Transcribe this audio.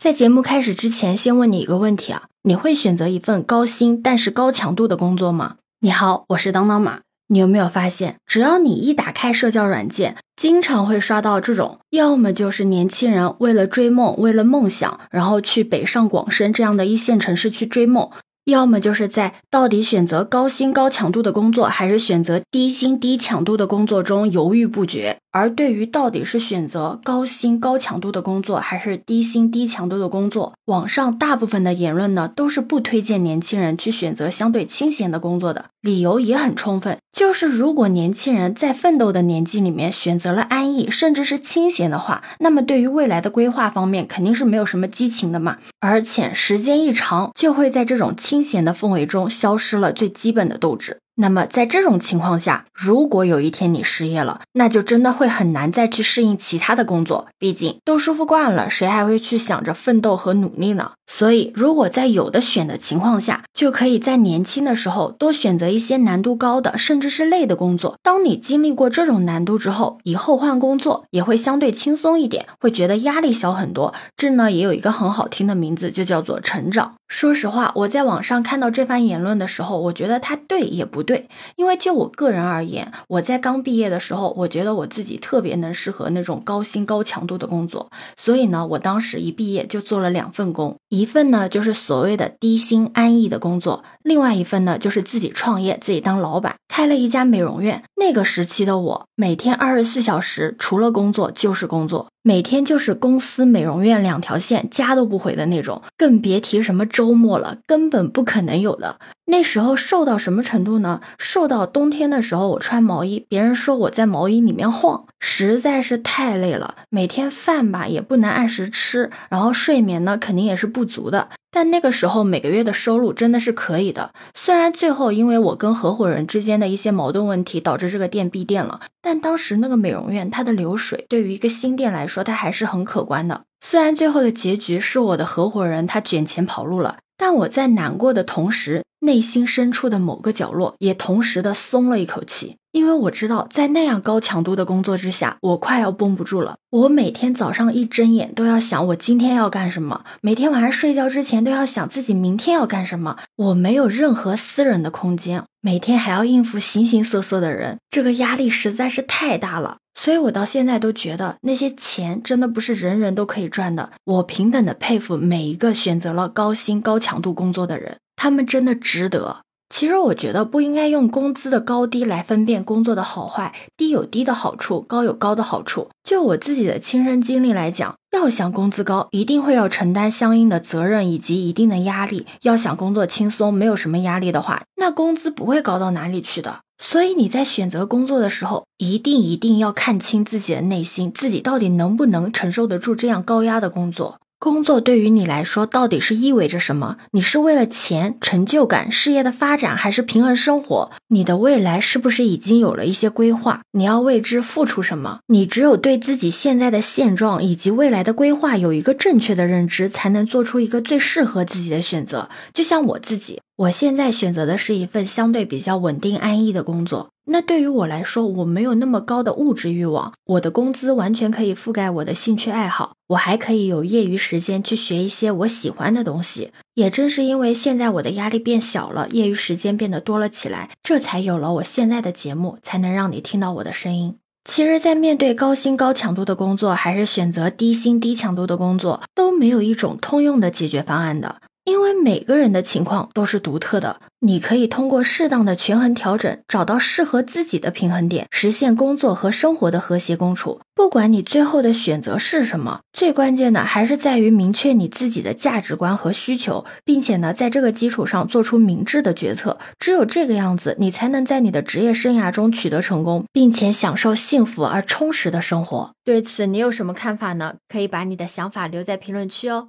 在节目开始之前，先问你一个问题啊，你会选择一份高薪但是高强度的工作吗？你好，我是当当马。你有没有发现，只要你一打开社交软件，经常会刷到这种，要么就是年轻人为了追梦，为了梦想，然后去北上广深这样的一线城市去追梦。要么就是在到底选择高薪高强度的工作，还是选择低薪低强度的工作中犹豫不决。而对于到底是选择高薪高强度的工作，还是低薪低强度的工作，网上大部分的言论呢，都是不推荐年轻人去选择相对清闲的工作的。理由也很充分，就是如果年轻人在奋斗的年纪里面选择了安逸，甚至是清闲的话，那么对于未来的规划方面肯定是没有什么激情的嘛。而且时间一长，就会在这种清闲的氛围中消失了最基本的斗志。那么在这种情况下，如果有一天你失业了，那就真的会很难再去适应其他的工作。毕竟都舒服惯了，谁还会去想着奋斗和努力呢？所以，如果在有的选的情况下，就可以在年轻的时候多选择一些难度高的，甚至是累的工作。当你经历过这种难度之后，以后换工作也会相对轻松一点，会觉得压力小很多。这呢也有一个很好听的名字，就叫做成长。说实话，我在网上看到这番言论的时候，我觉得他对也不对。因为就我个人而言，我在刚毕业的时候，我觉得我自己特别能适合那种高薪高强度的工作，所以呢，我当时一毕业就做了两份工。一份呢就是所谓的低薪安逸的工作，另外一份呢就是自己创业，自己当老板，开了一家美容院。那个时期的我，每天二十四小时除了工作就是工作，每天就是公司美容院两条线，家都不回的那种，更别提什么周末了，根本不可能有的。那时候瘦到什么程度呢？瘦到冬天的时候，我穿毛衣，别人说我在毛衣里面晃，实在是太累了。每天饭吧也不能按时吃，然后睡眠呢肯定也是不足的。但那个时候每个月的收入真的是可以的。虽然最后因为我跟合伙人之间的一些矛盾问题导致这个店闭店了，但当时那个美容院它的流水对于一个新店来说，它还是很可观的。虽然最后的结局是我的合伙人他卷钱跑路了。但我在难过的同时，内心深处的某个角落也同时的松了一口气，因为我知道，在那样高强度的工作之下，我快要绷不住了。我每天早上一睁眼都要想我今天要干什么，每天晚上睡觉之前都要想自己明天要干什么。我没有任何私人的空间，每天还要应付形形色色的人，这个压力实在是太大了。所以，我到现在都觉得那些钱真的不是人人都可以赚的。我平等的佩服每一个选择了高薪高强度工作的人，他们真的值得。其实我觉得不应该用工资的高低来分辨工作的好坏，低有低的好处，高有高的好处。就我自己的亲身经历来讲，要想工资高，一定会要承担相应的责任以及一定的压力。要想工作轻松，没有什么压力的话，那工资不会高到哪里去的。所以你在选择工作的时候，一定一定要看清自己的内心，自己到底能不能承受得住这样高压的工作。工作对于你来说到底是意味着什么？你是为了钱、成就感、事业的发展，还是平衡生活？你的未来是不是已经有了一些规划？你要为之付出什么？你只有对自己现在的现状以及未来的规划有一个正确的认知，才能做出一个最适合自己的选择。就像我自己。我现在选择的是一份相对比较稳定安逸的工作。那对于我来说，我没有那么高的物质欲望，我的工资完全可以覆盖我的兴趣爱好，我还可以有业余时间去学一些我喜欢的东西。也正是因为现在我的压力变小了，业余时间变得多了起来，这才有了我现在的节目，才能让你听到我的声音。其实，在面对高薪高强度的工作，还是选择低薪低强度的工作，都没有一种通用的解决方案的。因为每个人的情况都是独特的，你可以通过适当的权衡调整，找到适合自己的平衡点，实现工作和生活的和谐共处。不管你最后的选择是什么，最关键的还是在于明确你自己的价值观和需求，并且呢，在这个基础上做出明智的决策。只有这个样子，你才能在你的职业生涯中取得成功，并且享受幸福而充实的生活。对此，你有什么看法呢？可以把你的想法留在评论区哦。